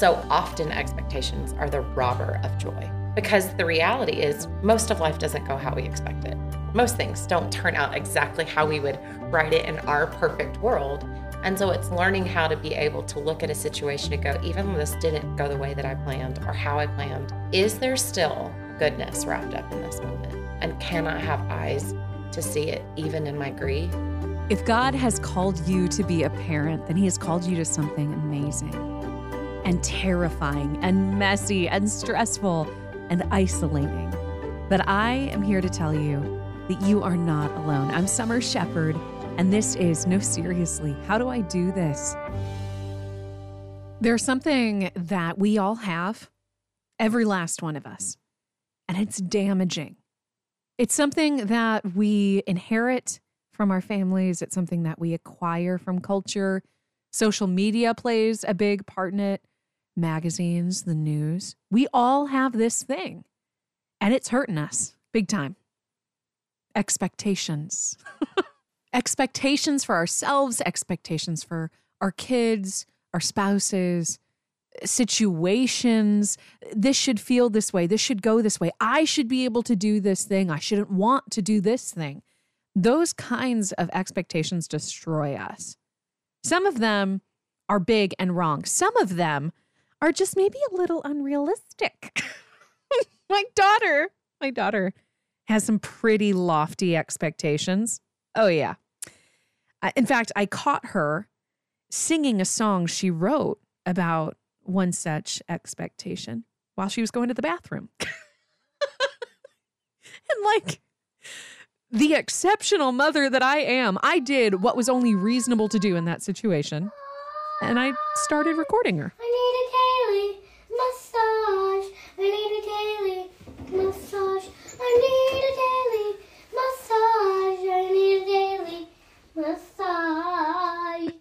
So often expectations are the robber of joy because the reality is most of life doesn't go how we expect it. Most things don't turn out exactly how we would write it in our perfect world. And so it's learning how to be able to look at a situation and go, even though this didn't go the way that I planned or how I planned, is there still goodness wrapped up in this moment? And can I have eyes to see it even in my grief? If God has called you to be a parent, then He has called you to something amazing and terrifying and messy and stressful and isolating. But I am here to tell you that you are not alone. I'm Summer Shepard, and this is No Seriously, How Do I Do This? There's something that we all have, every last one of us, and it's damaging. It's something that we inherit from our families, it's something that we acquire from culture. Social media plays a big part in it, magazines, the news. We all have this thing, and it's hurting us big time. Expectations. expectations for ourselves, expectations for our kids, our spouses, situations. This should feel this way. This should go this way. I should be able to do this thing. I shouldn't want to do this thing. Those kinds of expectations destroy us. Some of them are big and wrong. Some of them are just maybe a little unrealistic. my daughter, my daughter has some pretty lofty expectations. Oh, yeah. In fact, I caught her singing a song she wrote about one such expectation while she was going to the bathroom. and like the exceptional mother that I am, I did what was only reasonable to do in that situation. And I started recording her need a daily massage. I need a daily massage. I need a daily massage. I need a daily massage.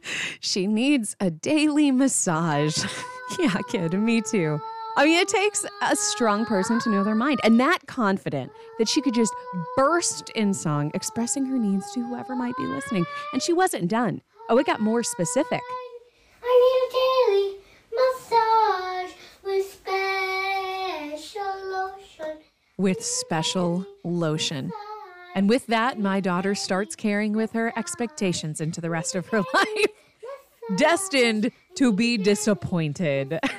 She needs a daily massage. yeah, kid, me too. I mean, it takes a strong person to know their mind and that confident that she could just burst in song, expressing her needs to whoever might be listening. And she wasn't done. Oh, it got more specific. I need a daily massage with special lotion. With special lotion. And with that, my daughter starts carrying with her expectations into the rest of her life, destined to be disappointed.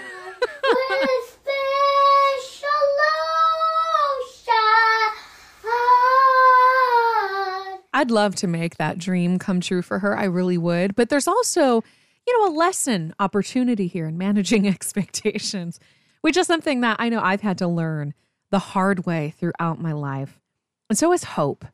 Lotion. Ah. I'd love to make that dream come true for her. I really would. But there's also, you know, a lesson opportunity here in managing expectations, which is something that I know I've had to learn the hard way throughout my life. And so is Hope.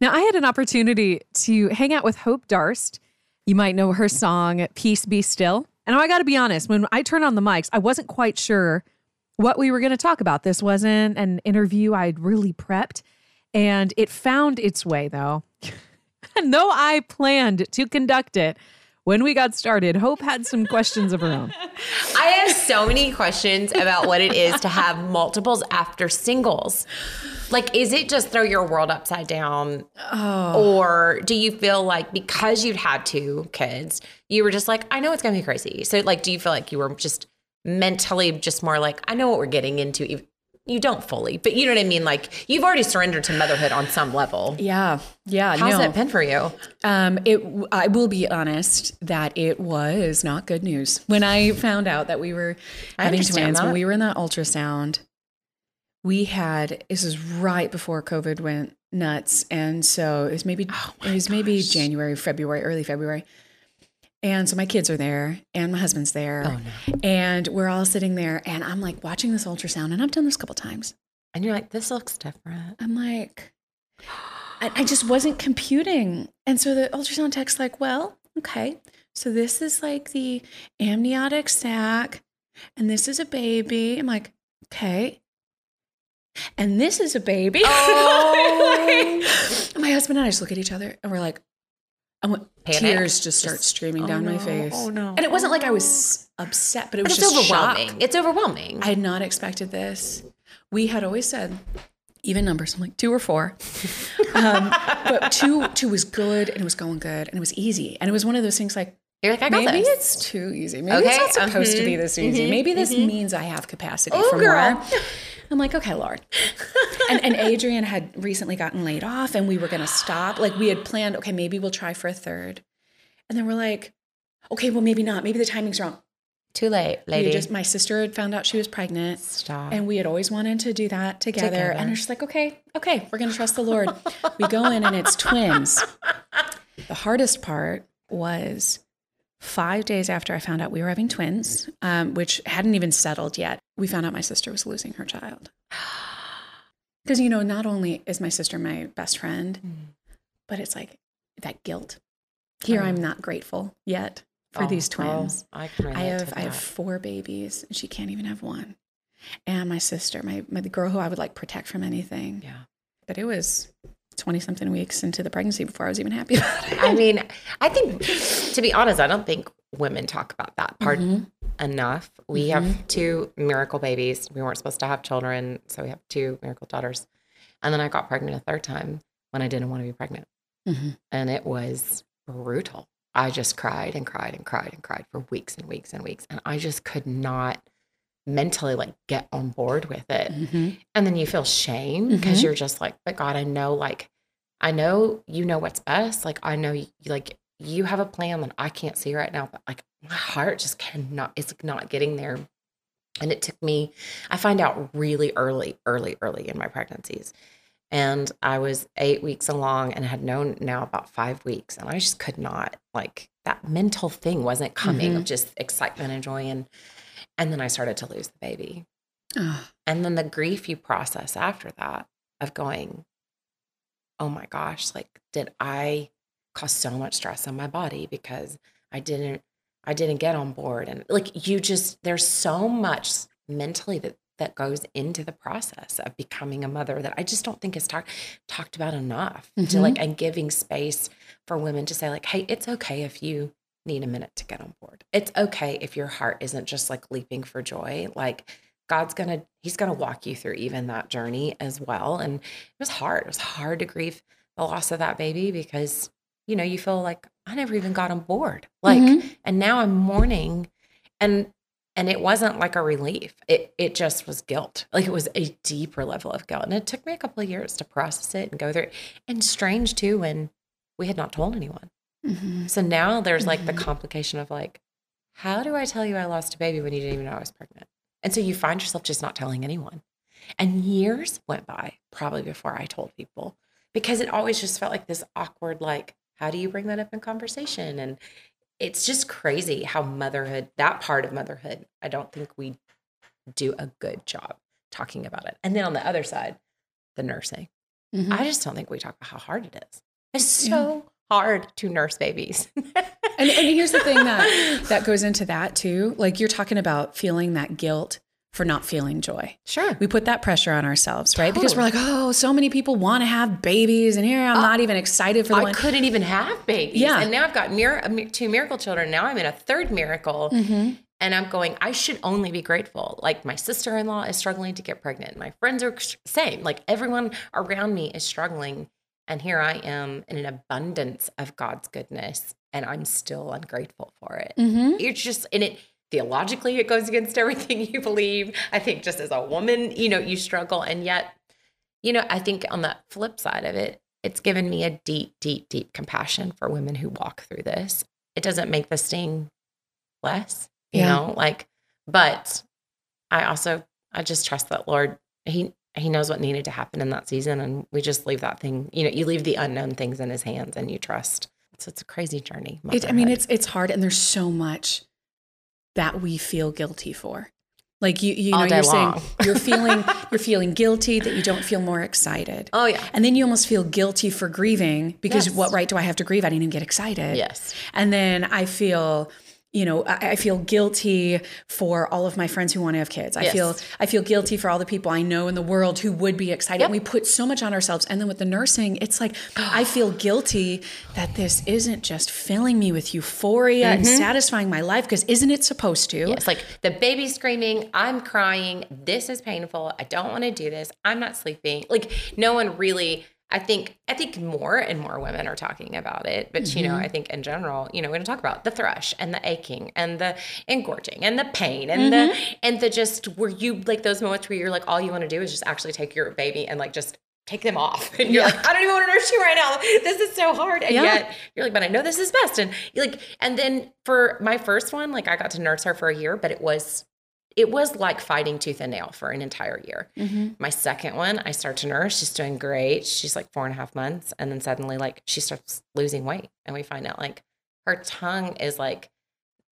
Now, I had an opportunity to hang out with Hope Darst. You might know her song, Peace Be Still. And I got to be honest, when I turned on the mics, I wasn't quite sure what we were going to talk about. This wasn't an interview I'd really prepped. And it found its way, though. and though I planned to conduct it, when we got started, Hope had some questions of her own. I have so many questions about what it is to have multiples after singles. Like, is it just throw your world upside down? Oh. Or do you feel like because you'd had two kids, you were just like, I know it's going to be crazy. So, like, do you feel like you were just mentally just more like, I know what we're getting into? You don't fully, but you know what I mean? Like, you've already surrendered to motherhood on some level. Yeah, yeah. How's no. that been for you? Um, it. I will be honest that it was not good news when I found out that we were I having twins. When we were in that ultrasound, we had. This is right before COVID went nuts, and so it was maybe Oh it was maybe January, February, early February. And so my kids are there, and my husband's there, Oh, no. and we're all sitting there, and I'm like watching this ultrasound, and I've done this a couple times. And you're like, this looks different. I'm like, I, I just wasn't computing. And so the ultrasound tech's like, well, okay. So this is like the amniotic sac, and this is a baby. I'm like, okay. And this is a baby. Oh. my husband and I just look at each other and we're like, I went, Panic. tears just start Just- streaming oh down my face. oh no, And it wasn't like I was upset, but it But was it's just overwhelming. shock. It's overwhelming. I had not expected this. We had always said even numbers. I'm like two or four, um, but two two was good and it was going good and it was easy and it was one of those things like You're like, I got Maybe this. it's too easy. Maybe Okay, it's not supposed to be mhm, this easy. mhm, Maybe this mhm. means I have capacity Oh, for girl. more. I'm like, okay, Lord. and, and Adrian had recently gotten laid off, and we were going to stop. Like we had planned, okay, maybe we'll try for a third. And then we're like, okay, well, maybe not. Maybe the timing's wrong. Too late, lady. just my sister had found out she was pregnant. Stop. And we had always wanted to do that together. Together. And we're just like, okay, okay, we're going to trust the Lord. we go in and it's twins. The hardest part was five days after I found out we were having twins, um, which hadn't even settled yet. We found out my sister was losing her child. Because, you know, not only is my sister my best friend, Mm. but it's like that guilt. Here I'm not grateful yet for Oh, these oh, twins. I can I have I have four babies and she can't even have one. And my sister, my, my the girl who I would like protect from anything. Yeah. But it was 20 something weeks into the pregnancy before I was even happy about it. I mean, I think, to be honest, I don't think women talk about that part Mhm. Enough. We have two miracle babies. We weren't supposed to have children, so we have two miracle daughters. And then I got pregnant a third time when I didn't want to be pregnant. Mhm. And it was brutal. I just cried and cried and cried and cried for weeks and weeks and weeks. And I just could not mentally like get on board with it. Mhm. And then you feel shame because Mhm. you're just like, but God, I know, like, I know you know what's best. Like, I know, you, like, you have a plan that I can't see right now, but like, my heart just cannot, it's not getting there. And it took me, I find out really early, early, early in my pregnancies. And I was eight weeks along and had known now about five weeks. And I just could not, like, that mental thing wasn't coming of mm-hmm. just excitement and joy. And, and then I started to lose the baby. And then the grief you process after that of going, oh my gosh, like, did I cause so much stress on my body because I didn't, I didn't get on board. And like, you just, there's so much mentally that, that goes into the process of becoming a mother that I just don't think is talked talked about enough to Mhm. like, and giving space for women to say like, Hey, it's okay if you need a minute to get on board. It's okay if your heart isn't just like leaping for joy. Like God's gonna, He's gonna walk you through even that journey as well. And it was hard. It was hard to grieve the loss of that baby because, you know, you feel like I never even got on board. Like, Mhm. and now I'm mourning and and it wasn't like a relief. It it just was guilt. Like it was a deeper level of guilt. And it took me a couple of years to process it and go through it. And strange too when we had not told anyone. Mhm. So now there's like the Mhm. complication of like, how do I tell you I lost a baby when you didn't even know I was pregnant? And so you find yourself just not telling anyone. And years went by probably before I told people because it always just felt like this awkward, like, how do you bring that up in conversation? And it's just crazy how motherhood, that part of motherhood, I don't think we do a good job talking about it. And then on the other side, the nursing. Mhm. I just don't think we talk about how hard it is. It's Yeah. so hard to nurse babies. And, and here's the thing that that goes into that too. Like you're talking about feeling that guilt for not feeling joy. sure. We put that pressure on ourselves, right? Because we're like, oh, so many people want to have babies, and here I'm not even excited for the I one. couldn't even have babies. Yeah. And now I've got mir- two miracle children. Now I'm in a third miracle. Mhm. And I'm going, I should only be grateful. Like my sister in law is struggling to get pregnant. My friends are same. Like everyone around me is struggling. And here I am in an abundance of God's goodness. And I'm still ungrateful for it. Mhm. It's just, and it theologically, it goes against everything you believe. I think just as a woman, you know, you struggle. And yet, you know, I think on the flip side of it, it's given me a deep, deep, deep compassion for women who walk through this. It doesn't make the sting less, you Yeah. know, like, but I also, I just trust that Lord, He, He knows what needed to happen in that season. And we just leave that thing, you know, you leave the unknown things in His hands and you trust. So it's a crazy journey. It, I mean, it's it's hard, and there's so much that we feel guilty for. Like you, you know, you're saying you're feeling you're feeling guilty that you don't feel more excited, oh, yeah. and then you almost feel guilty for grieving because Yes. what right do I have to grieve? I didn't even get excited. Yes. And then I feel, you know, I, I feel guilty for all of my friends who want to have kids. I Yes. feel I feel guilty for all the people I know in the world who would be excited. Yep. We put so much on ourselves. And then with the nursing, it's like I feel guilty that this isn't just filling me with euphoria and mm-hmm. satisfying my life because isn't it supposed to? It's like the baby's screaming, I'm crying, this is painful, I don't want to do this, I'm not sleeping. Like no one really I think I think more and more women are talking about it, but you know, Mm-hmm. I think in general, you know, we're going to talk about the thrush and the aching and the engorging and the pain and the Mm-hmm. and the just where you like those moments where you're like all you want to do is just actually take your baby and like just take them off and you're like I don't even want to nurse you right now. This is so hard, and Yeah. yet you're like, but I know this is best, and like, and then for my first one, like I got to nurse her for a year, but it was it was like fighting tooth and nail for an entire year. Mm-hmm. My second one, I start to nurse. She's doing great. She's like four and a half months. And then suddenly, like, she starts losing weight. And we find out, like, her tongue is like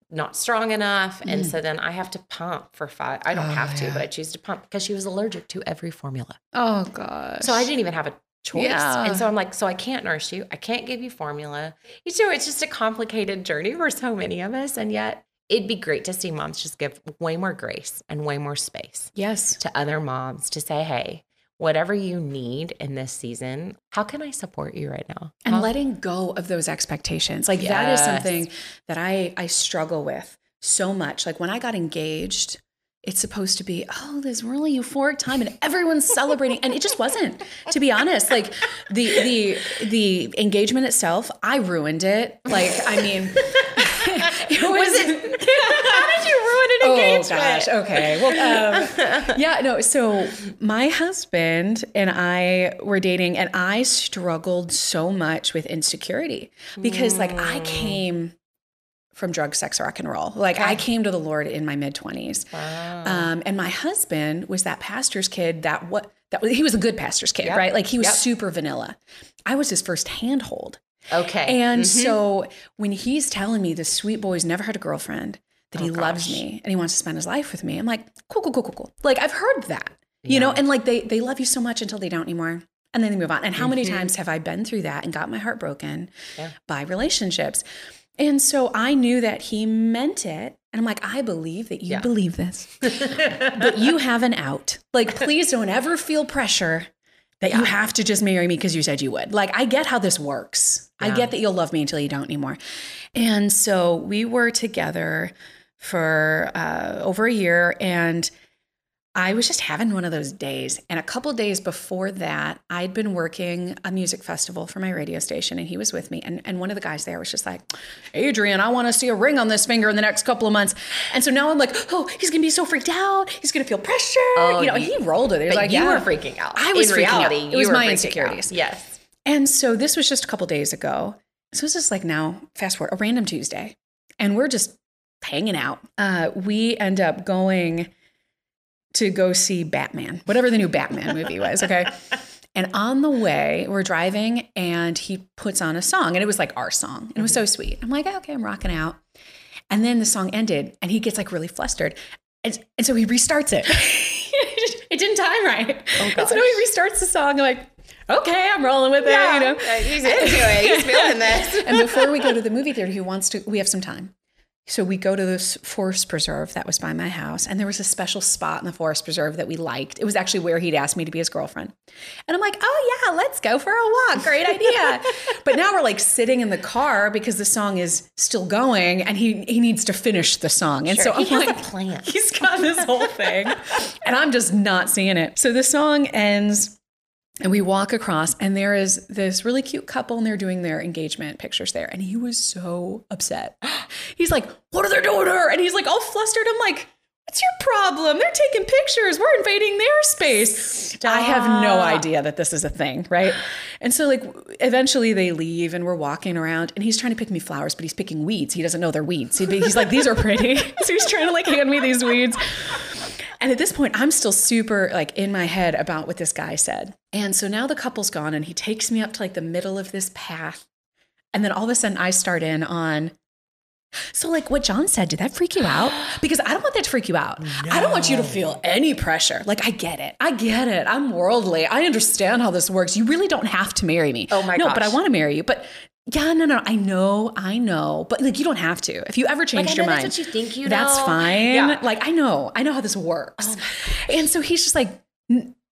not strong enough. And mm. so then I have to pump for five. I don't Oh, have to, yeah. but I choose to pump because she was allergic to every formula. Oh gosh. So I didn't even have a choice. Yeah. And so I'm like, so I can't nurse you. I can't give you formula. You know, it's just a complicated journey for so many of us. And yet it'd be great to see moms just give way more grace and way more space Yes. to other moms to say, hey, whatever you need in this season, how can I support you right now? and How- letting go of those expectations. Like that is something that i i struggle with so much. Like when i got engaged it's supposed to be oh this really euphoric time and everyone's celebrating. And it just wasn't to be honest. Like the the the engagement itself i ruined it. Like i mean was, it? how did you ruin an Oh engagement? gosh. Okay. Well, um, yeah. No. So my husband and I were dating, and I struggled so much with insecurity because, like, I came from drug, sex, rock and roll. Like, I came to the Lord in my mid twenties, Wow. um, and my husband was that pastor's kid. That what that was, he was a good pastor's kid, Yep. right? Like, he was Yep. super vanilla. I was his first handhold. Okay. And Mhm. so when he's telling me this sweet boy's never had a girlfriend, that Oh, he loves me and he wants to spend his life with me, I'm like, cool, cool, cool, cool, cool. Like I've heard that, you know, and like they they love you so much until they don't anymore. And then they move on. And how many Mhm. times have I been through that and got my heart broken Yeah. by relationships? And so I knew that he meant it. And I'm like, I believe that you Yeah. believe this, but you have an out. Like, please don't ever feel pressure that you have to just marry me because you said you would. Like, I get how this works. I get that you'll love me until you don't anymore. And so we were together for uh, over a year, and I was just having one of those days. And a couple days before that, I'd been working a music festival for my radio station, and he was with me. And, and one of the guys there was just like, Adrian, I want to see a ring on this finger in the next couple of months. And so now I'm like, oh, he's going to be so freaked out. He's going to feel pressure. Oh, you know, he rolled it. He was like, you yeah. were freaking out. I was In freaking out. reality, It you was were my freaking out. insecurities. Yes. And so this was just a couple days ago. So this is like now, fast forward, a random Tuesday. And we're just hanging out. Uh, we end up going to go see Batman, whatever the new Batman movie was. Okay. And on the way, we're driving and he puts on a song and it was like our song. And it was so mm-hmm. sweet. I'm like, oh, okay, I'm rocking out. And then the song ended and he gets like really flustered. And, and so he restarts it. it didn't time right. Oh, and so he restarts the song. I'm like, okay, I'm rolling with it, you know. he's into it. He's feeling this. and before we go to the movie theater, he wants to, we have some time. So we go to this forest preserve that was by my house, and there was a special spot in the forest preserve that we liked. It was actually where he'd asked me to be his girlfriend. And I'm like, oh yeah, let's go for a walk. Great idea. but now we're like sitting in the car because the song is still going and he he needs to finish the song. And Sure, so I'm has like, a plan. He's got this whole thing. and I'm just not seeing it. So the song ends and we walk across, and there is this really cute couple, and they're doing their engagement pictures there. And he was so upset. He's like, What are they doing to her? And he's like, all flustered. I'm like, What's your problem? They're taking pictures. We're invading their space. I have no idea that this is a thing, right? And so, like, eventually they leave, and we're walking around, and he's trying to pick me flowers, but he's picking weeds. He doesn't know they're weeds. He's like, These are pretty. so he's trying to like hand me these weeds. And at this point, I'm still super like in my head about what this guy said. And so now the couple's gone and he takes me up to like the middle of this path. And then all of a sudden I start in on so like what John said, did that freak you out? Because I don't want that to freak you out. I don't want you to feel any pressure. Like I get it. I get it. I'm worldly. I understand how this works. You really don't have to marry me. Oh my No, but I want to marry you. But yeah, no, no, I know, I know. But like you don't have to. If you ever Like, changed I your mind, that's what you think you that's know. fine. Yeah. Like I know, I know how this works. Oh and so he's just like,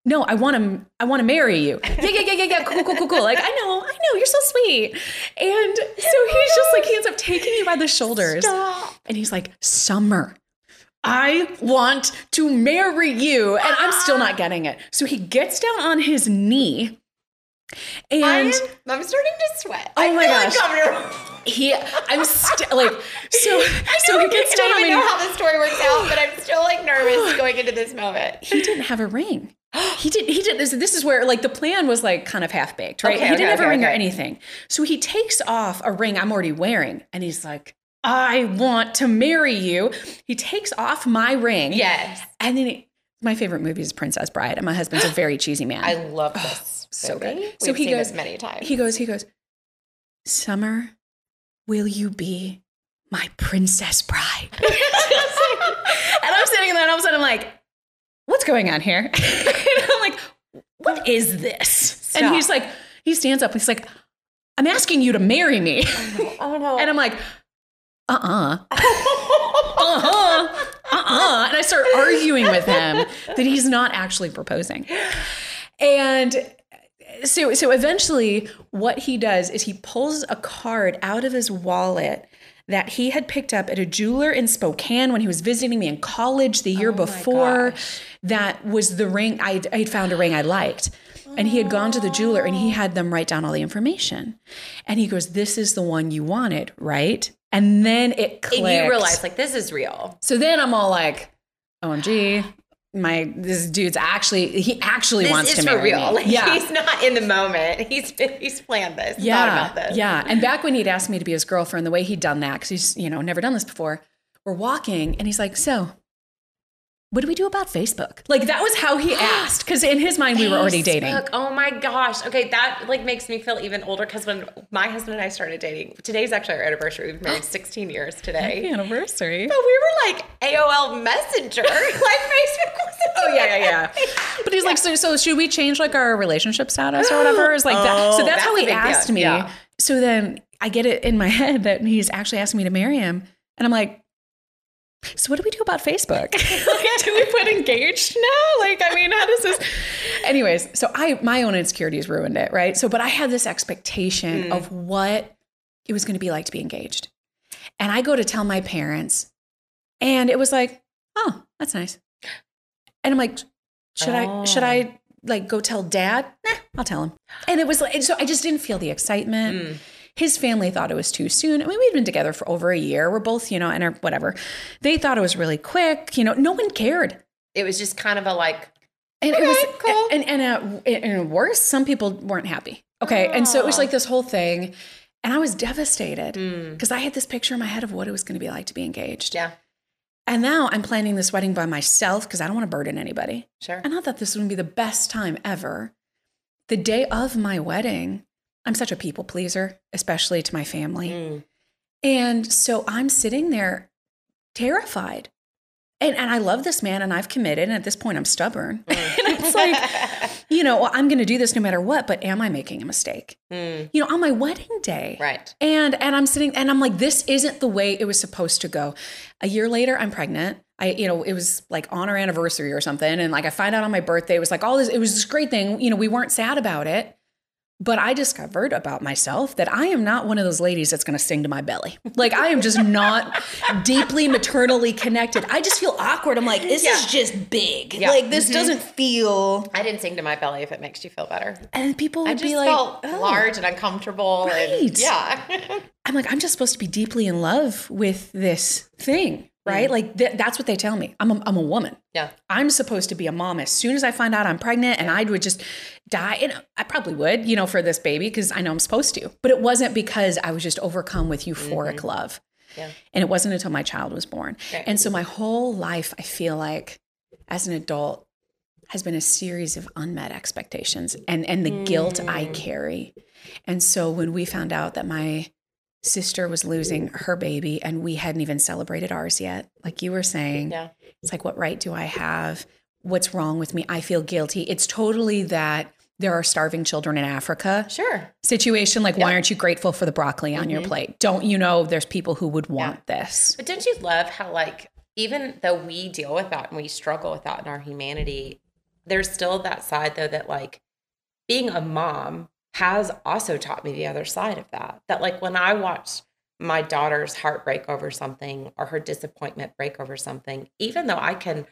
no, I want to, I want to marry you. Yeah, yeah, yeah, yeah, yeah. Cool, cool, cool, cool. Like I know, I know, you're so sweet. And so he's just like, he ends up taking you by the shoulders, Stop. and he's like, Summer. I want to marry you. And I'm still not getting it. So he gets down on his knee And I'm, I'm starting to sweat. Oh I my gosh. he, I'm still like, so, so he gets I don't on even know how the story works out, but I'm still like nervous going into this moment. he didn't have a ring. He did. He did. This, this is where like the plan was like kind of half baked, right? Okay, he didn't okay, have a okay, ring or anything. So he takes off a ring I'm already wearing, and he's like, "I want to marry you." He takes off my ring, Yes. and then he, my favorite movie is Princess Bride, and my husband's a very cheesy man. I love this. So good. We've So he seen goes- many times. he goes, he goes, Summer, will you be my princess bride? and I'm sitting in there and all of a sudden I'm like, what's going on here? and I'm like, what is this? And he's like, he stands up and he's like, I'm asking you to marry me. oh no. and I'm like, uh-uh. uh-huh. Uh-uh. And I start arguing with him that he's not actually proposing. And so so eventually what he does is he pulls a card out of his wallet that he had picked up at a jeweler in Spokane when he was visiting me in college the year Oh before. gosh. That was the ring I'd, I'd found a ring I liked. And he had gone to the jeweler and he had them write down all the information. And he goes, This is the one you wanted, right? And then it clicked. and you realize like this is real. So then I'm all like, OMG, my this dude's actually he actually This wants to for marry real. me. Like yeah. he's not in the moment. He's he's planned this. yeah, Thought about this. yeah. And back when he'd asked me to be his girlfriend, the way he'd done that, because he's you know never done this before, we're walking and he's like, "So, what do we do about Facebook?" Like that was how he asked, because in his mind we were already dating. Facebook. Oh my gosh. Okay, that like makes me feel even older because when my husband and I started dating, today's actually our anniversary. We've been married 16 years today. anniversary. But we were like AOL Messenger. like Facebook was Oh yeah, yeah, yeah. But he's like, so, so should we change like our relationship status or whatever? Is like that. So Oh, that's, that's how he big asked me. Yeah. So then I get it in my head that he's actually asking me to marry him, and I'm like, so what do we do about Facebook? like, do we put engaged now? Like, I mean, how does this? Anyways, so I my own insecurities ruined it, right? So, but I had this expectation of what it was going to be like to be engaged, and I go to tell my parents, and it was like, oh, that's nice. And I'm like, should I should Oh. I like go tell dad? Nah, I'll tell him. And it was like so I just didn't feel the excitement. Mm. His family thought it was too soon. I mean, we'd been together for over a year. We're both, you know, and our whatever. They thought it was really quick. You know, no one cared. It was just kind of a like, And it was, Okay, cool. and and, uh, and worse, some people weren't happy. Okay, and so it was like this whole thing, and I was devastated mm, because I had this picture in my head of what it was going to be like to be engaged. yeah, And now I'm planning this wedding by myself because I don't want to burden anybody. sure. And I thought this would be the best time ever. The day of my wedding, I'm such a people pleaser, especially to my family. Mm. And so I'm sitting there terrified. And, and I love this man and I've committed. And at this point, I'm stubborn. and it's like, you know, I'm going to do this no matter what, but am I making a mistake? Mm, You know, on my wedding day. right. And and I'm sitting and I'm like, this isn't the way it was supposed to go. A year later, I'm pregnant. I, you know, it was like on our anniversary or something. And like I find out on my birthday, it was like all this, it was this great thing. You know, we weren't sad about it. But I discovered about myself that I am not one of those ladies that's going to sing to my belly. Like I am just not deeply maternally connected. I just feel awkward. I'm like, this Yeah. is just big. Yeah. Like this mm-hmm. doesn't feel. I didn't sing to my belly if it makes you feel better. And people would I just be like, felt "Oh." large and uncomfortable. Right. And yeah. I'm like, I'm just supposed to be deeply in love with this thing, right? Like th- that's what they tell me. I'm a, I'm a woman. yeah. I'm supposed to be a mom as soon as I find out I'm pregnant, and I would just die. And I probably would, you know, for this baby because I know I'm supposed to. But it wasn't because I was just overcome with euphoric love. Yeah. And it wasn't until my child was born. And so my whole life, I feel like, as an adult, has been a series of unmet expectations and and the guilt I Mm. carry. And so when we found out that my sister was losing her baby and we hadn't even celebrated ours yet, like you were saying, Yeah. it's like what right do I have? What's wrong with me? I feel guilty. It's totally that there are starving children in Africa Sure. situation like why aren't you grateful for the broccoli on your Mhm. plate? Don't you know there's people who would want this? But don't you love how, like, even though we deal with that and we struggle with that in our humanity, there's still that side, though, that, like, being a mom has also taught me the other side of that. That, like, when I watch my daughter's heart break over something or her disappointment break over something, even though I can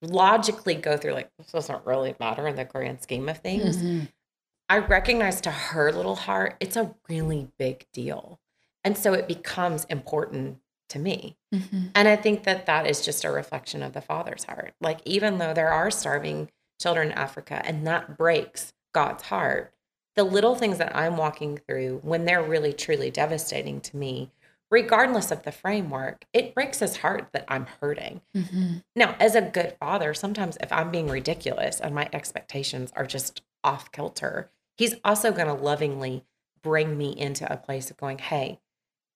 logically go through, like, this doesn't really matter in the grand scheme of things, I recognize to her little heart, it's a really big deal. And so it becomes important to me. Mhm. And I think that that is just a reflection of the father's heart. Like, even though there are starving children in Africa and that breaks God's heart, the little things that I'm walking through when they're really truly devastating to me, regardless of the framework, it breaks his heart that I'm hurting. Mhm. Now, as a good father, sometimes if I'm being ridiculous and my expectations are just off kilter, he's also going to lovingly bring me into a place of going, "Hey,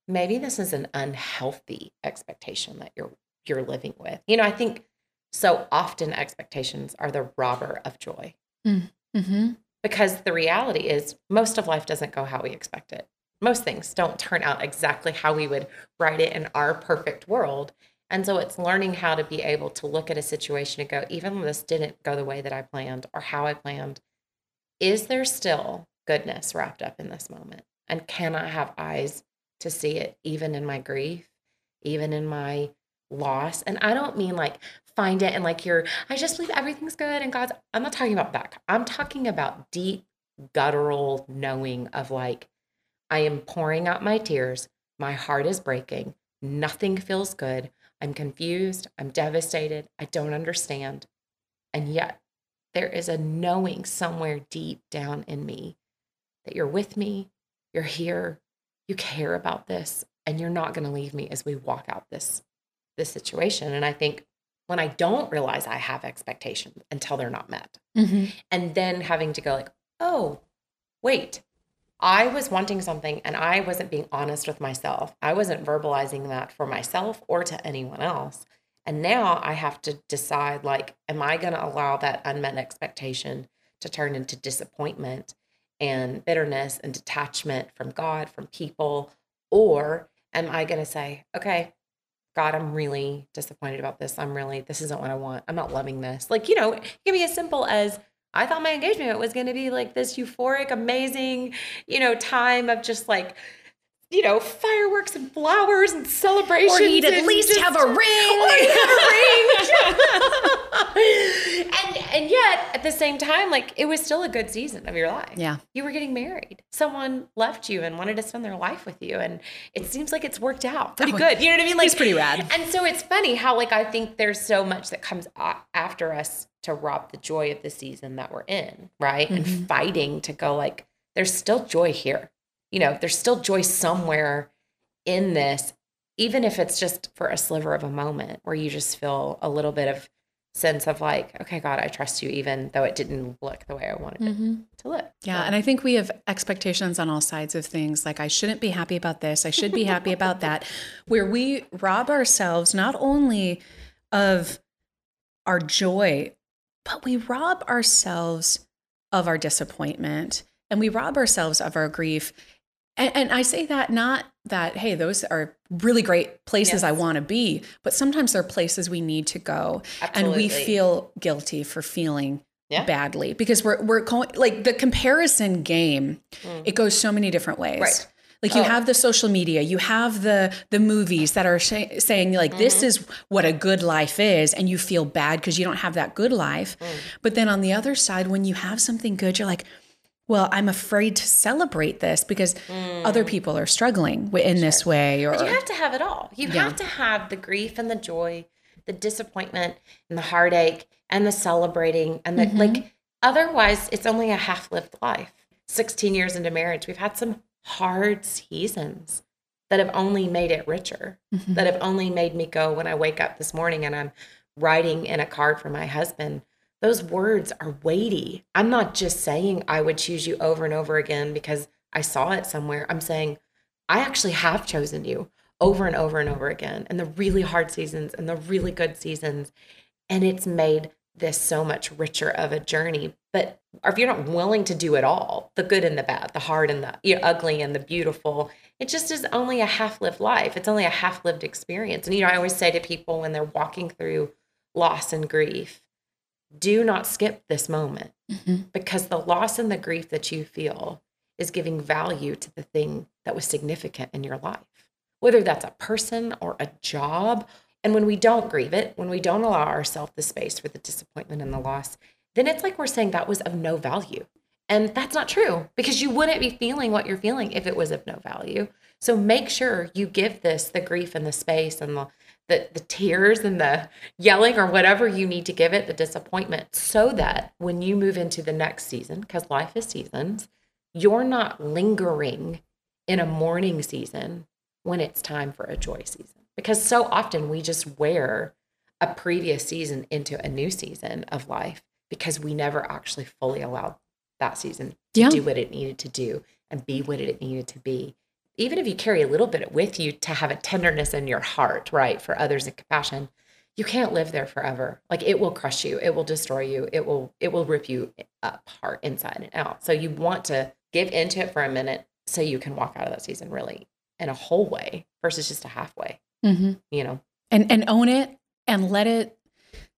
maybe this is an unhealthy expectation that you're you're living with." You know, I think so often expectations are the robber of joy Mhm. Because the reality is most of life doesn't go how we expect it. Most things don't turn out exactly how we would write it in our perfect world. And so it's learning how to be able to look at a situation and go, even though this didn't go the way that I planned or how I planned, is there still goodness wrapped up in this moment? And can I have eyes to see it even in my grief, even in my loss? And I don't mean like find it and like you're, I just believe everything's good and God's, I'm not talking about that. I'm talking about deep, guttural knowing of like, I am pouring out my tears. My heart is breaking. Nothing feels good. I'm confused. I'm devastated. I don't understand. And yet, there is a knowing somewhere deep down in me that you're with me, you're here, you care about this, and you're not going to leave me as we walk out this this situation. And I think when I don't realize I have expectations until they're not met, Mhm. and then having to go like, oh, wait, I was wanting something and I wasn't being honest with myself. I wasn't verbalizing that for myself or to anyone else. And now I have to decide like, am I going to allow that unmet expectation to turn into disappointment and bitterness and detachment from God, from people? Or am I going to say, okay, God, I'm really disappointed about this. I'm really, this isn't what I want. I'm not loving this. Like, you know, it can be as simple as I thought my engagement was going to be like this euphoric, amazing, you know, time of just like, you know, fireworks and flowers and celebrations. Or he'd at least just- have a ring. Or have a ring. and and yet at the same time, like it was still a good season of your life. Yeah. You were getting married. Someone left you and wanted to spend their life with you. And it seems like it's worked out pretty Oh, good. You know what I mean? Like it's pretty rad. And so it's funny how like I think there's so much that comes after us to rob the joy of the season that we're in, right? Mhm. And fighting to go like there's still joy here. You know, there's still joy somewhere in this even if it's just for a sliver of a moment where you just feel a little bit of sense of like, okay, God, I trust you even though it didn't look the way I wanted Mhm. it to look. Yeah, and I think we have expectations on all sides of things. Like, I shouldn't be happy about this. I should be happy about that. Where we rob ourselves not only of our joy, but we rob ourselves of our disappointment and we rob ourselves of our grief. And, and I say that not that, hey, those are really great places I want to be, but sometimes they're places we need to go. And we feel guilty for feeling Yeah. badly because we're we're going like the comparison game Mm. it goes so many different ways Right. like you Oh. have the social media you have the the movies that are sh- saying like this Mm-hmm. is what a good life is and you feel bad because you don't have that good life Mm. but then on the other side when you have something good you're like well i'm afraid to celebrate this because other people are struggling in this way or Mm. But you have to have it all. You Yeah. have to have the grief and the joy, the disappointment and the heartache and the celebrating and the Mhm. like otherwise it's only a half-lived life. 16 years into marriage, we've had some hard seasons that have only made it richer. Mhm. That have only made me go when I wake up this morning and I'm writing in a card for my husband. Those words are weighty. I'm not just saying I would choose you over and over again because I saw it somewhere. I'm saying I actually have chosen you over and over and over again in the really hard seasons and the really good seasons. And it's made this so much richer of a journey. But if you're not willing to do it all, the good and the bad, the hard and the you know, ugly and the beautiful, it just is only a half lived life. It's only a half lived experience. And, you know, I always say to people when they're walking through loss and grief, do not skip this moment Mhm. because the loss and the grief that you feel is giving value to the thing that was significant in your life, whether that's a person or a job. And when we don't grieve it, when we don't allow ourselves the space for the disappointment and the loss, then it's like we're saying that was of no value. And that's not true because you wouldn't be feeling what you're feeling if it was of no value. So make sure you give this the grief and the space and the the, the tears and the yelling or whatever you need to give it, the disappointment, so that when you move into the next season, because life is seasons, you're not lingering in a mourning season when it's time for a joy season. Because so often we just wear a previous season into a new season of life because we never actually fully allowed that season to Yeah. do what it needed to do and be what it needed to be. Even if you carry a little bit with you to have a tenderness in your heart, right, for others and compassion, you can't live there forever. Like it will crush you, it will destroy you, it will it will rip you apart inside and out. So you want to give into it for a minute so you can walk out of that season really in a whole way versus just a halfway, Mm-hmm. you know. And and own it and let it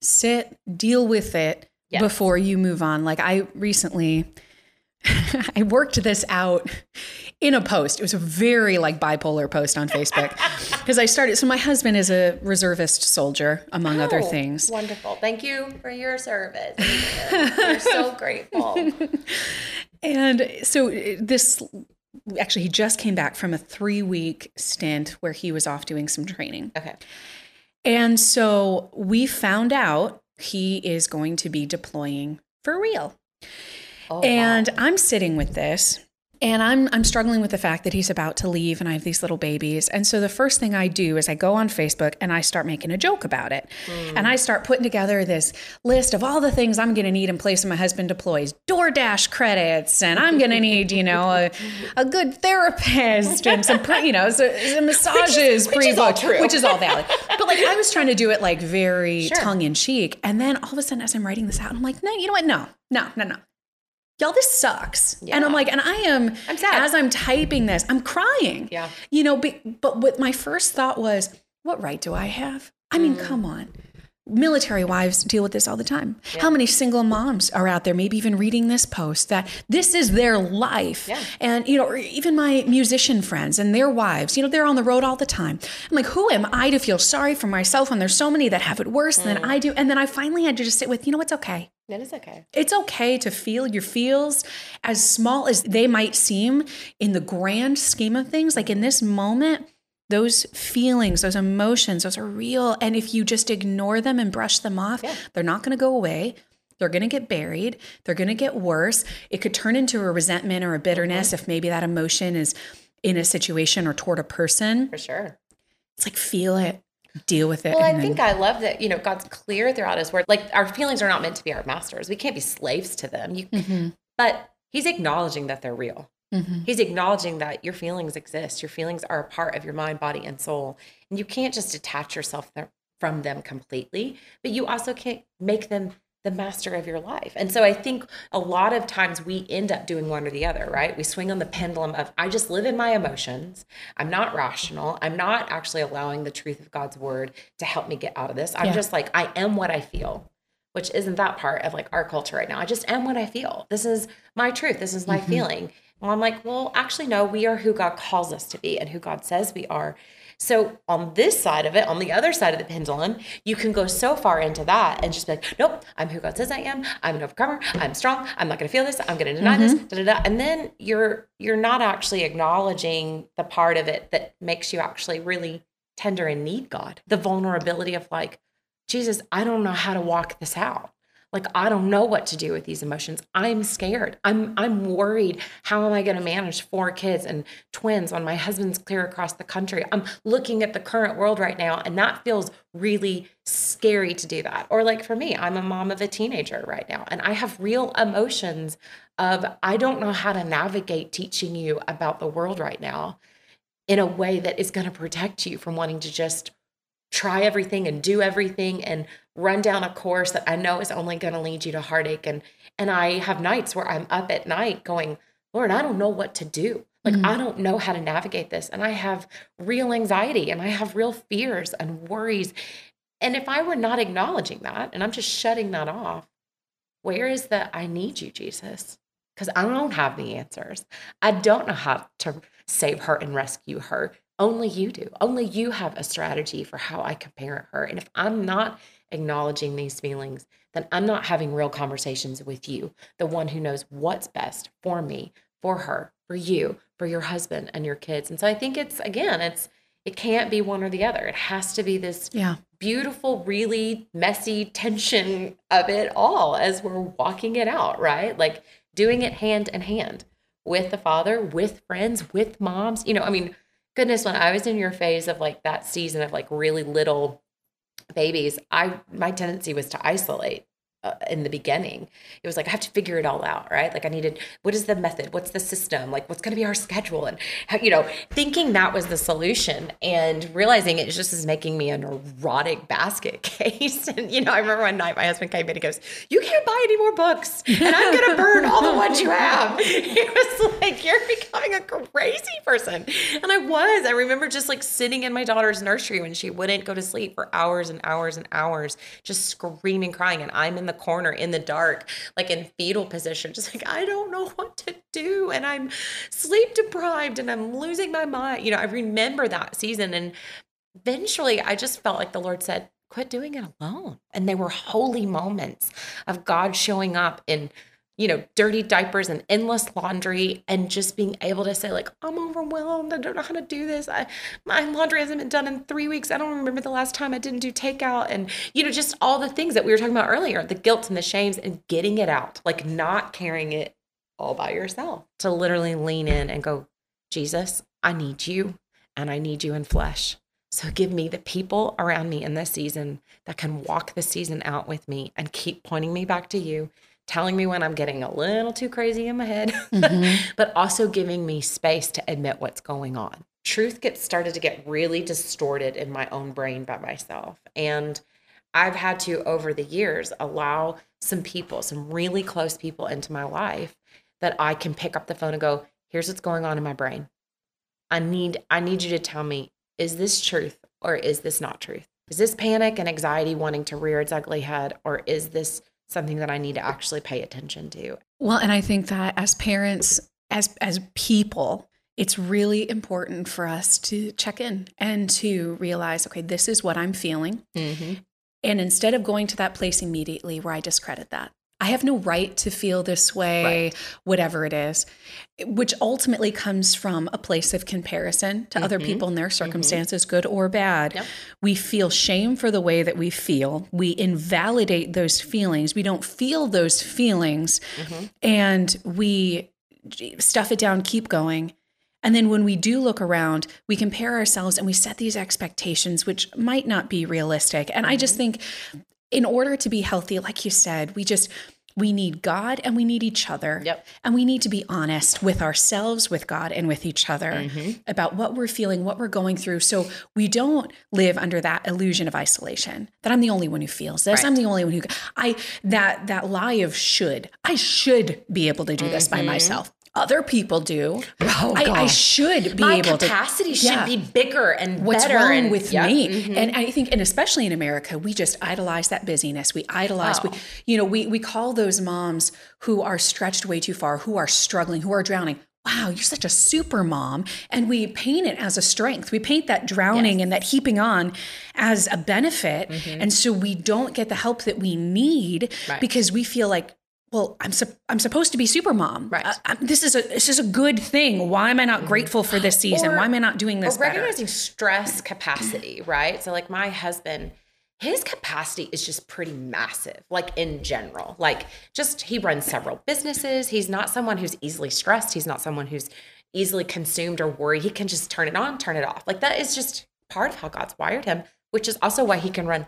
sit, deal with it Yes. before you move on. Like I recently I worked this out in a post. It was a very like bipolar post on Facebook because I started. So my husband is a reservist soldier, among other Oh, things. Wonderful. Thank you for your service. We're so grateful. And so uh, this actually, he just came back from a three week stint where he was off doing some training. Okay. And so we found out he is going to be deploying for real. Oh, and wow. I'm sitting with this and I'm I'm struggling with the fact that he's about to leave and I have these little babies. And so the first thing I do is I go on Facebook and I start making a joke about it. Hmm. And I start putting together this list of all the things I'm going to need in place when my husband deploys. DoorDash credits and I'm going to need, you know, a, a good therapist and some, pre- you know, so, some massages which pre-booked, true. which is all valid. But like I was trying to do it like very Sure. tongue in cheek. And then all of a sudden as I'm writing this out, I'm like, no, you know what? No, no, no, no. Y'all, this sucks. And I'm like, and I am, I'm sad. as I'm typing this, I'm crying. Yeah. You know, but, but what my first thought was, what right do I have? I mean, Mm. come on. Military wives deal with this all the time. Yeah. How many single moms are out there, maybe even reading this post, that this is their life? Yeah. And, you know, or even my musician friends and their wives, you know, they're on the road all the time. I'm like, who am I to feel sorry for myself when there's so many that have it worse Mm. than I do? And then I finally had to just sit with, you know, it's okay. It is okay. It's okay to feel your feels as small as they might seem in the grand scheme of things. Like in this moment, those feelings, those emotions, those are real. And if you just ignore them and brush them off, Yeah. they're not going to go away. They're going to get buried. They're going to get worse. It could turn into a resentment or a bitterness Mm-hmm. if maybe that emotion is in a situation or toward a person. For sure. It's like feel it, deal with it. Well, I then- think I love that, you know, God's clear throughout his word. Like our feelings are not meant to be our masters. We can't be slaves to them. You Mhm, but he's acknowledging that they're real. mhm. He's acknowledging that your feelings exist. Your feelings are a part of your mind, body, and soul. And you can't just detach yourself th- from them completely, but you also can't make them the master of your life. And so I think a lot of times we end up doing one or the other, right? We swing on the pendulum of, I just live in my emotions. I'm not rational. I'm not actually allowing the truth of God's word to help me get out of this. I'm Yeah. just like, I am what I feel which isn't that part of like our culture right now. I just am what I feel. This is my truth. This is my mm-hmm. feeling. Well, I'm like, well, actually, no, we are who God calls us to be and who God says we are. So on this side of it, on the other side of the pendulum, you can go so far into that and just be like, nope, I'm who God says I am. I'm an overcomer. I'm strong. I'm not going to feel this. I'm going to deny this. Mm-hmm. Da, da, da. And then you're you're not actually acknowledging the part of it that makes you actually really tender and need God. The vulnerability of like, Jesus, I don't know how to walk this out. Like I don't know what to do with these emotions. I'm scared. I'm I'm worried. How am I going to manage four kids and twins when my husband's clear across the country? I'm looking at the current world right now and that feels really scary to do that. Or like for me, I'm a mom of a teenager right now and I have real emotions of I don't know how to navigate teaching you about the world right now in a way that is going to protect you from wanting to just try everything and do everything and run down a course that I know is only going to lead you to heartache and and I have nights where I'm up at night going Lord I don't know what to do. Like Mhm. I don't know how to navigate this and I have real anxiety and I have real fears and worries. And if I were not acknowledging that and I'm just shutting that off where is the I need you Jesus because I don't have the answers. I don't know how to save her and rescue her only you do. Only you have a strategy for how I can parent her. And if I'm not acknowledging these feelings, then I'm not having real conversations with you, the one who knows what's best for me, for her, for you, for your husband and your kids. And so I think it's, again, it's, it can't be one or the other. It has to be this Yeah. beautiful, really messy tension of it all as we're walking it out, right? Like doing it hand in hand with the father, with friends, with moms. You know, I mean, goodness, when I was in your phase of like that season of like really little babies, I my tendency was to isolate uh, in the beginning. It was like I have to figure it all out, right? Like I needed what is the method? What's the system? Like what's going to be our schedule? And how, you know, thinking that was the solution and realizing it just is making me a neurotic basket case. And you know, I remember one night my husband came in and goes, "You can't buy any more books, and I'm going to burn all the ones you have." He was like, "You're becoming a crazy person," and I was. I remember just like sitting in my daughter's nursery when she wouldn't go to sleep for hours and hours and hours, just screaming, crying, and I'm in the corner in the dark, like in fetal position, just like, I don't know what to do. And I'm sleep deprived and I'm losing my mind. You know, I remember that season. And eventually I just felt like the Lord said, quit doing it alone. And they were holy moments of God showing up in you know, dirty diapers and endless laundry, and just being able to say, like, I'm overwhelmed. I don't know how to do this. I, my laundry hasn't been done in three weeks. I don't remember the last time I didn't do takeout. And, you know, just all the things that we were talking about earlier the guilt and the shames and getting it out, like not carrying it all by yourself, to literally lean in and go, Jesus, I need you and I need you in flesh. So give me the people around me in this season that can walk the season out with me and keep pointing me back to you telling me when I'm getting a little too crazy in my head, Mm-hmm. but also giving me space to admit what's going on. Truth gets started to get really distorted in my own brain by myself. And I've had to, over the years, allow some people, some really close people into my life that I can pick up the phone and go, here's what's going on in my brain. I need I need you to tell me, is this truth or is this not truth? Is this panic and anxiety wanting to rear its ugly head or is this something that I need to actually pay attention to. Well, and I think that as parents, as as people, it's really important for us to check in and to realize, okay, this is what I'm feeling. Mm-hmm. And instead of going to that place immediately where I discredit that, I have no right to feel this way, Right. whatever it is, which ultimately comes from a place of comparison to other Mhm. people and their circumstances, good or bad. Yep. We feel shame for the way that we feel. We invalidate those feelings. We don't feel those feelings Mhm. and we stuff it down, keep going. And then when we do look around, we compare ourselves and we set these expectations, which might not be realistic. And I just think, in order to be healthy, like you said, we just, we need God and we need each other. Yep. And we need to be honest with ourselves, with God, and with each other Mhm. about what we're feeling, what we're going through. So we don't live under that illusion of isolation that I'm the only one who feels this. Right. I'm the only one who I that that lie of should. I should be able to do this by myself. Other people do. Mm-hmm. Oh, I, I should be My able to capacity should Yeah. be bigger and What's better. wrong and, with Yep. me? Mhm. And I think, and especially in America, we just idolize that busyness. We idolize, we, Oh. you know, we we call those moms who are stretched way too far, who are struggling, who are drowning. Wow, you're such a super mom. And we paint it as a strength. We paint that drowning Yes. and that heaping on as a benefit. Mhm. And so we don't get the help that we need Right. because we feel like, well, I'm sup- I'm supposed to be super mom. Right. Uh, this is a this is a good thing. Why am I not grateful for this season? Or- Why am I not doing this or better? recognizing stress capacity, right? So like my husband, his capacity is just pretty massive, like in general. Like just he runs several businesses. He's not someone who's easily stressed. He's not someone who's easily consumed or worried. He can just turn it on, turn it off. Like that is just part of how God's wired him, which is also why he can run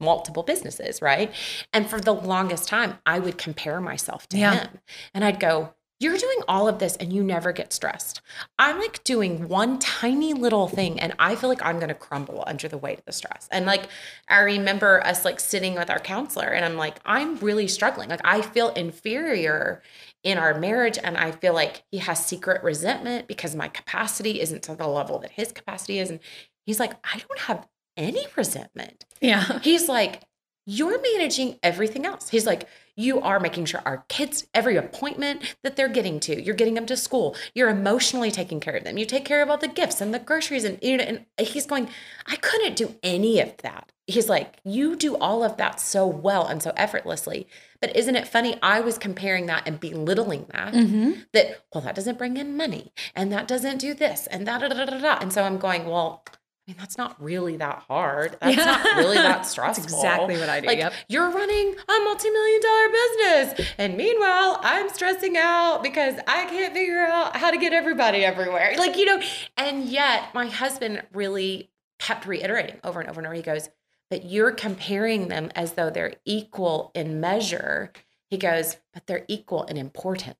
multiple businesses, right? And for the longest time, I would compare myself to Yeah. him. And I'd go, You're doing all of this and you never get stressed. I'm like doing one tiny little thing and I feel like I'm going to crumble under the weight of the stress. And like, I remember us like sitting with our counselor and I'm like, I'm really struggling. Like, I feel inferior in our marriage and I feel like he has secret resentment because my capacity isn't to the level that his capacity is. And he's like, I don't have any resentment. yeah. He's like, you're managing everything else. He's like, You are making sure our kids, every appointment that they're getting to, you're getting them to school. You're emotionally taking care of them. You take care of all the gifts and the groceries. And, you know, and he's going, I couldn't do any of that. He's like, You do all of that so well and so effortlessly. But isn't it funny? I was comparing that and belittling that. Mm-hmm. That, well, that doesn't bring in money and that doesn't do this and that, da, da, da. And so I'm going, Well, I mean, that's not really that hard. That's Yeah. not really that stressful. That's exactly what I do, Like, yep. you're running a multi-million dollar business. And meanwhile, I'm stressing out because I can't figure out how to get everybody everywhere. Like, you know, and yet my husband really kept reiterating over and over and over. He goes, but you're comparing them as though they're equal in measure. He goes, but they're equal in importance.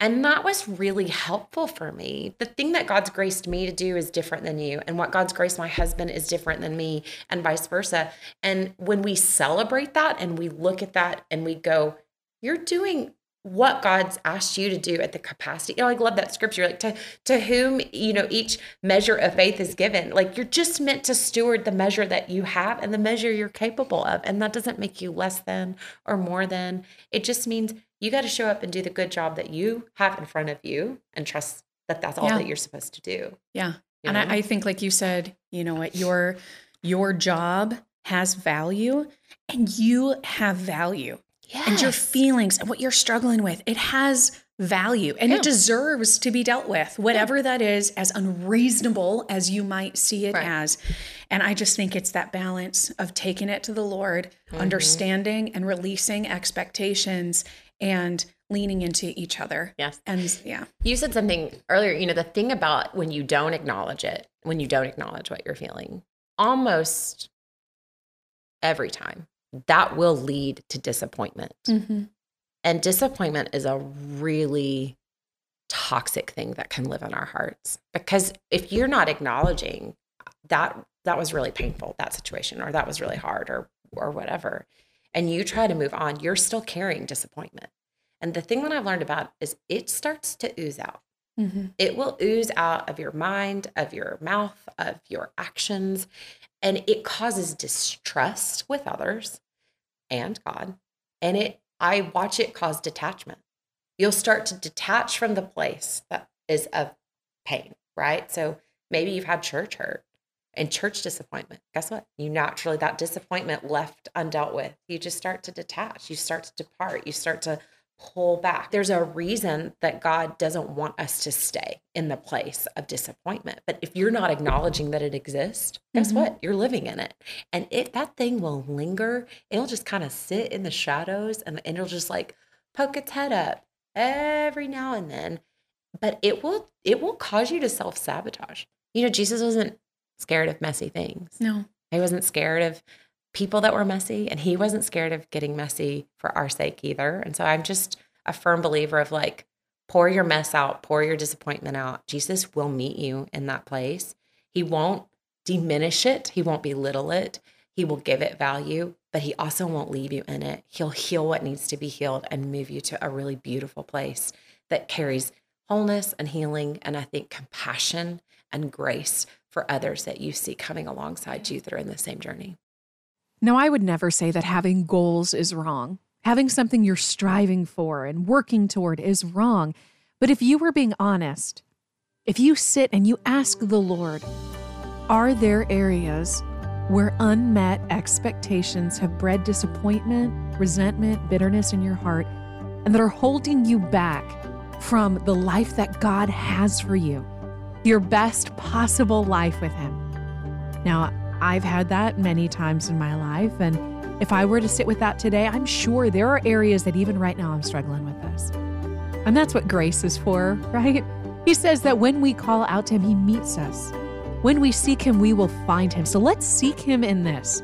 And that was really helpful for me. The thing that God's graced me to do is different than you. And what God's graced my husband is different than me, and vice versa. And when we celebrate that and we look at that and we go, you're doing what God's asked you to do at the capacity. You know, I love that scripture. Like to to whom, you know, each measure of faith is given. Like you're just meant to steward the measure that you have and the measure you're capable of. And that doesn't make you less than or more than. It just means you got to show up and do the good job that you have in front of you and trust that that's all Yeah. that you're supposed to do. Yeah. you And? I, I think, like you said, you know what, your your job has value and you have value. And your feelings and what you're struggling with, it has value and Yeah. it deserves to be dealt with, whatever that is, as unreasonable as you might see it Right. as. And I just think it's that balance of taking it to the Lord, Mm-hmm. understanding and releasing expectations and leaning into each other. Yes. And yeah. You said something earlier, you know, the thing about when you don't acknowledge it, when you don't acknowledge what you're feeling, almost every time, that will lead to disappointment. Mm-hmm. And disappointment is a really toxic thing that can live in our hearts because if you're not acknowledging that that was really painful that situation or that was really hard or or whatever and you try to move on you're still carrying disappointment and the thing that i've learned about is it starts to ooze out Mm-hmm. it will ooze out of your mind, of your mouth, of your actions, and it causes distrust with others and God. And it I watch it cause detachment. You'll start to detach from the place that is of pain, right? So maybe you've had church hurt and church disappointment. Guess what? You naturally that disappointment left undealt with. You just start to detach. You start to depart. You start to pull back. There's a reason that God doesn't want us to stay in the place of disappointment. But if you're not acknowledging that it exists, guess Mhm. what? You're living in it. And it that thing will linger. It'll just kind of sit in the shadows and, and it'll just like poke its head up every now and then. But it will it will cause you to self-sabotage. You know, Jesus wasn't scared of messy things. No. He wasn't scared of people that were messy, and he wasn't scared of getting messy for our sake either. And so I'm just a firm believer of like, pour your mess out, pour your disappointment out. Jesus will meet you in that place. He won't diminish it, he won't belittle it. He will give it value, but he also won't leave you in it. He'll heal what needs to be healed and move you to a really beautiful place that carries wholeness and healing, and I think compassion and grace for others that you see coming alongside you that are in the same journey. Now, I would never say that having goals is wrong. Having something you're striving for and working toward is wrong. But if you were being honest, if you sit and you ask the Lord, are there areas where unmet expectations have bred disappointment, resentment, bitterness in your heart, and that are holding you back from the life that God has for you, your best possible life with Him? Now, I've had that many times in my life. And if I were to sit with that today, I'm sure there are areas that even right now I'm struggling with this. And that's what grace is for, right? He says that when we call out to Him, He meets us. When we seek Him, we will find Him. So let's seek Him in this.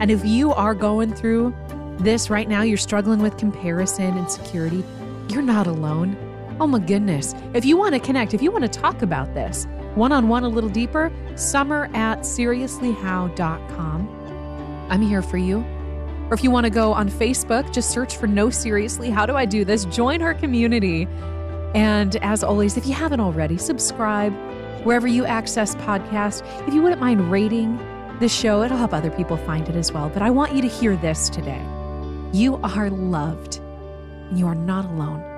And if you are going through this right now, you're struggling with comparison, and security, you're not alone. Oh my goodness. If you want to connect, if you want to talk about this one on one a little deeper, summer at seriouslyhow.com. I'm here for you. Or if you want to go on Facebook, just search for No Seriously. How do I do this? Join our community. And as always, if you haven't already, subscribe wherever you access podcasts. If you wouldn't mind rating this show, it'll help other people find it as well. But I want you to hear this today. You are loved. You are not alone.